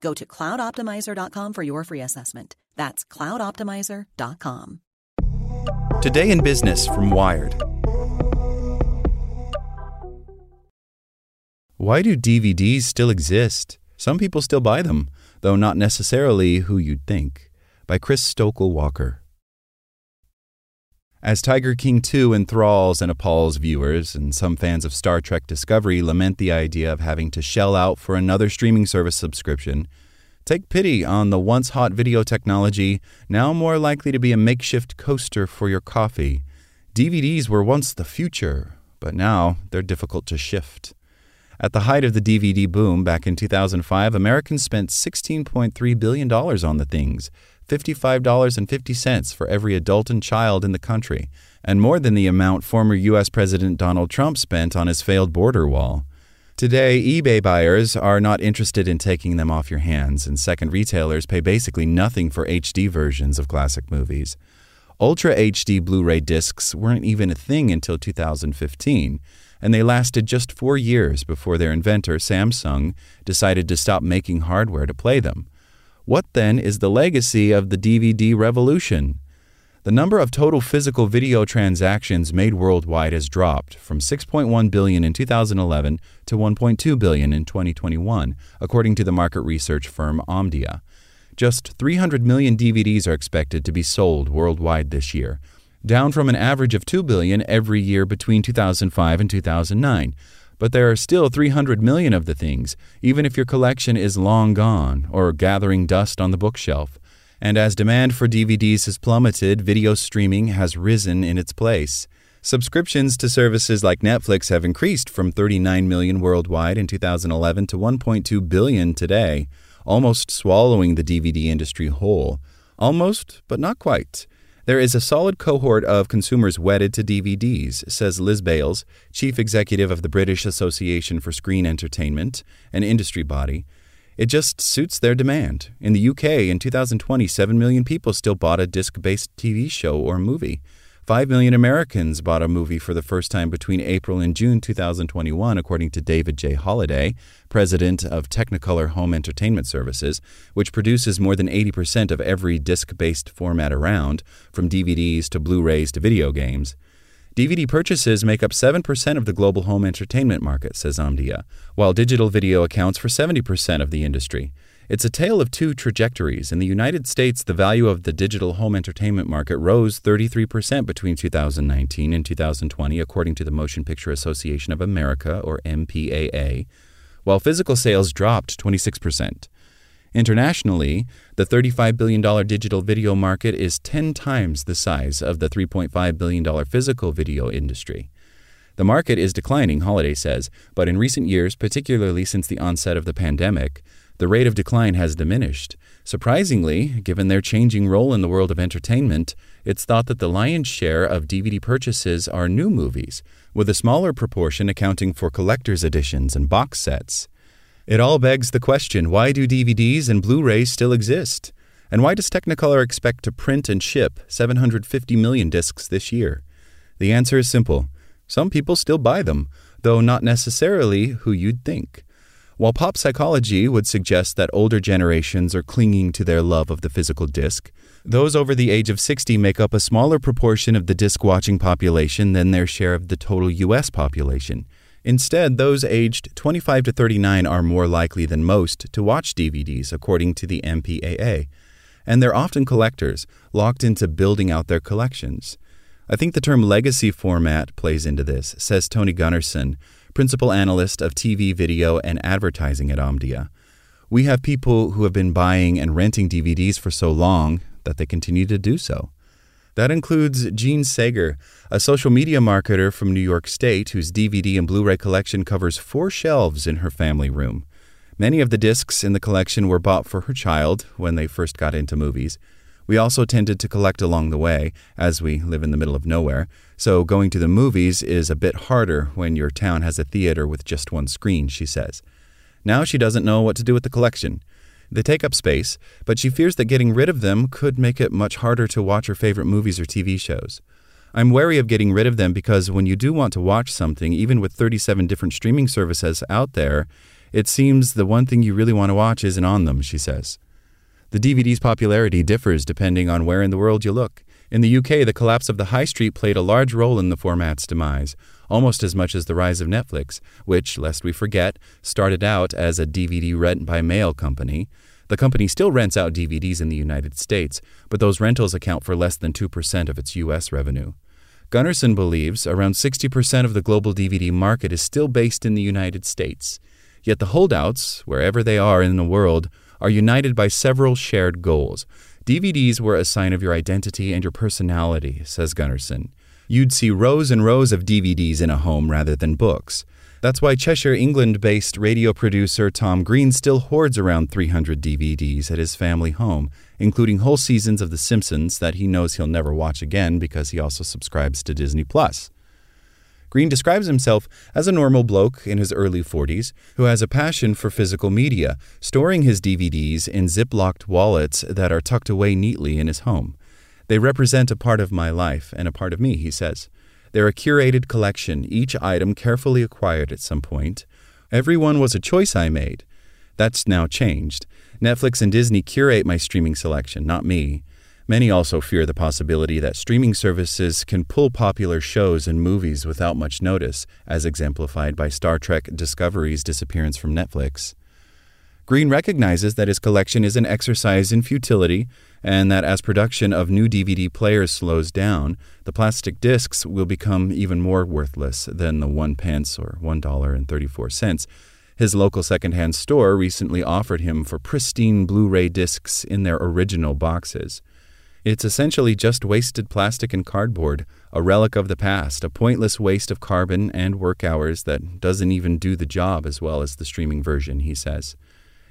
Go to cloudoptimizer.com for your free assessment. That's cloudoptimizer.com. Today in Business from Wired. Why do DVDs still exist? Some people still buy them, though not necessarily who you'd think. By Chris Stokel Walker. As Tiger King 2 enthralls and appalls viewers, and some fans of Star Trek Discovery lament the idea of having to shell out for another streaming service subscription, take pity on the once hot video technology, now more likely to be a makeshift coaster for your coffee. DVDs were once the future, but now they're difficult to shift. At the height of the DVD boom back in 2005, Americans spent $16.3 billion on the things, $55.50 for every adult and child in the country, and more than the amount former U.S. President Donald Trump spent on his failed border wall. Today, eBay buyers are not interested in taking them off your hands, and second retailers pay basically nothing for HD versions of classic movies. Ultra HD Blu ray discs weren't even a thing until 2015, and they lasted just four years before their inventor, Samsung, decided to stop making hardware to play them. What then is the legacy of the DVD revolution? The number of total physical video transactions made worldwide has dropped from 6.1 billion in 2011 to 1.2 billion in 2021, according to the market research firm Omdia. Just 300 million DVDs are expected to be sold worldwide this year, down from an average of 2 billion every year between 2005 and 2009 but there are still 300 million of the things, even if your collection is long gone or gathering dust on the bookshelf. And as demand for DVDs has plummeted, video streaming has risen in its place. Subscriptions to services like Netflix have increased from 39 million worldwide in 2011 to 1.2 billion today, almost swallowing the DVD industry whole. Almost, but not quite. There is a solid cohort of consumers wedded to DVDs, says Liz Bales, chief executive of the British Association for Screen Entertainment, an industry body. It just suits their demand. In the UK, in 2020, 7 million people still bought a disc based TV show or movie. 5 million Americans bought a movie for the first time between April and June 2021, according to David J. Holliday, president of Technicolor Home Entertainment Services, which produces more than 80% of every disc based format around, from DVDs to Blu rays to video games. DVD purchases make up 7% of the global home entertainment market, says Omdia, while digital video accounts for 70% of the industry. It's a tale of two trajectories. In the United States, the value of the digital home entertainment market rose 33% between 2019 and 2020, according to the Motion Picture Association of America, or MPAA, while physical sales dropped 26%. Internationally, the $35 billion digital video market is 10 times the size of the $3.5 billion physical video industry. The market is declining, Holliday says, but in recent years, particularly since the onset of the pandemic, The rate of decline has diminished. Surprisingly, given their changing role in the world of entertainment, it's thought that the lion's share of DVD purchases are new movies, with a smaller proportion accounting for collector's editions and box sets. It all begs the question why do DVDs and Blu rays still exist? And why does Technicolor expect to print and ship 750 million discs this year? The answer is simple some people still buy them, though not necessarily who you'd think. While pop psychology would suggest that older generations are clinging to their love of the physical disc, those over the age of 60 make up a smaller proportion of the disc watching population than their share of the total U.S. population. Instead, those aged 25 to 39 are more likely than most to watch DVDs, according to the MPAA. And they're often collectors, locked into building out their collections. I think the term legacy format plays into this, says Tony Gunnarsson, principal analyst of TV, video, and advertising at Omdia. We have people who have been buying and renting DVDs for so long that they continue to do so. That includes Jean Sager, a social media marketer from New York State whose DVD and Blu ray collection covers four shelves in her family room. Many of the discs in the collection were bought for her child when they first got into movies. We also tended to collect along the way, as we live in the middle of nowhere, so going to the movies is a bit harder when your town has a theater with just one screen, she says. Now she doesn't know what to do with the collection. They take up space, but she fears that getting rid of them could make it much harder to watch her favorite movies or TV shows. I'm wary of getting rid of them because when you do want to watch something, even with 37 different streaming services out there, it seems the one thing you really want to watch isn't on them, she says. The DVD's popularity differs depending on where in the world you look. In the UK, the collapse of the high street played a large role in the format's demise, almost as much as the rise of Netflix, which, lest we forget, started out as a DVD rent by mail company. The company still rents out DVDs in the United States, but those rentals account for less than 2% of its U.S. revenue. Gunnarsson believes around 60% of the global DVD market is still based in the United States. Yet the holdouts, wherever they are in the world, are united by several shared goals. DVDs were a sign of your identity and your personality, says Gunnarsson. You'd see rows and rows of DVDs in a home rather than books. That's why Cheshire, England based radio producer Tom Green still hoards around 300 DVDs at his family home, including whole seasons of The Simpsons that he knows he'll never watch again because he also subscribes to Disney Plus. Green describes himself as a normal bloke in his early 40s who has a passion for physical media, storing his DVDs in zip-locked wallets that are tucked away neatly in his home. They represent a part of my life and a part of me, he says. They're a curated collection, each item carefully acquired at some point. Every one was a choice I made. That's now changed. Netflix and Disney curate my streaming selection, not me. Many also fear the possibility that streaming services can pull popular shows and movies without much notice, as exemplified by Star Trek Discovery's disappearance from Netflix. Green recognizes that his collection is an exercise in futility and that as production of new DVD players slows down, the plastic discs will become even more worthless than the one pence or $1.34 his local secondhand store recently offered him for pristine Blu ray discs in their original boxes. It's essentially just wasted plastic and cardboard, a relic of the past, a pointless waste of carbon and work hours that doesn't even do the job as well as the streaming version, he says.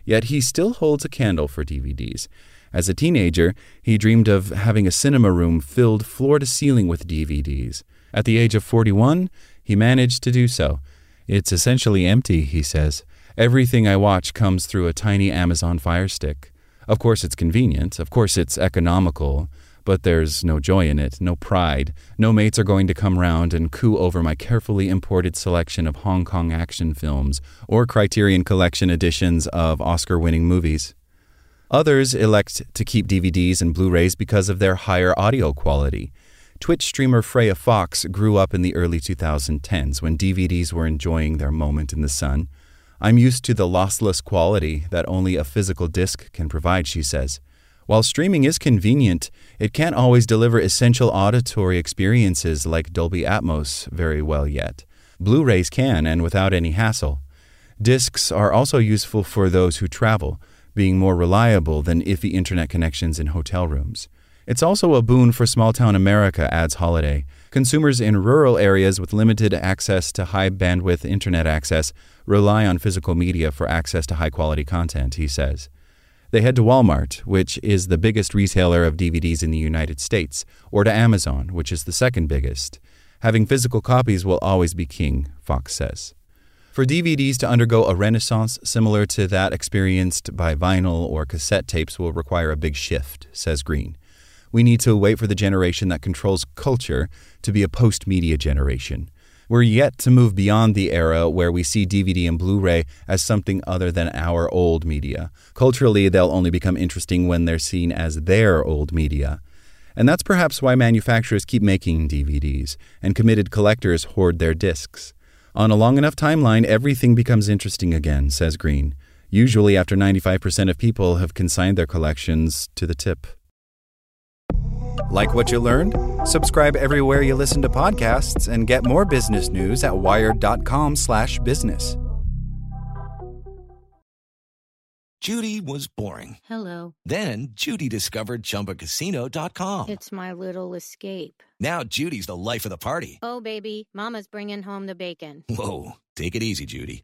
Yet he still holds a candle for DVDs. As a teenager, he dreamed of having a cinema room filled floor to ceiling with DVDs. At the age of 41, he managed to do so. It's essentially empty, he says. Everything I watch comes through a tiny Amazon Fire Stick. Of course, it's convenient. Of course, it's economical. But there's no joy in it, no pride. No mates are going to come round and coo over my carefully imported selection of Hong Kong action films or Criterion Collection editions of Oscar winning movies. Others elect to keep DVDs and Blu rays because of their higher audio quality. Twitch streamer Freya Fox grew up in the early 2010s when DVDs were enjoying their moment in the sun. I'm used to the lossless quality that only a physical disc can provide, she says. While streaming is convenient, it can't always deliver essential auditory experiences like Dolby Atmos very well yet. Blu rays can, and without any hassle. Discs are also useful for those who travel, being more reliable than iffy internet connections in hotel rooms. It's also a boon for small town America, adds Holliday. Consumers in rural areas with limited access to high bandwidth internet access rely on physical media for access to high quality content, he says. They head to Walmart, which is the biggest retailer of DVDs in the United States, or to Amazon, which is the second biggest. Having physical copies will always be king, Fox says. For DVDs to undergo a renaissance similar to that experienced by vinyl or cassette tapes will require a big shift, says Green. We need to wait for the generation that controls culture to be a post media generation. We're yet to move beyond the era where we see DVD and Blu ray as something other than our old media. Culturally, they'll only become interesting when they're seen as their old media. And that's perhaps why manufacturers keep making DVDs and committed collectors hoard their discs. On a long enough timeline, everything becomes interesting again, says Green, usually after 95% of people have consigned their collections to the tip. Like what you learned? Subscribe everywhere you listen to podcasts and get more business news at wired.com/business. Judy was boring. Hello. Then Judy discovered chumbacasino.com. It's my little escape. Now Judy's the life of the party. Oh baby, mama's bringing home the bacon. Whoa, take it easy, Judy.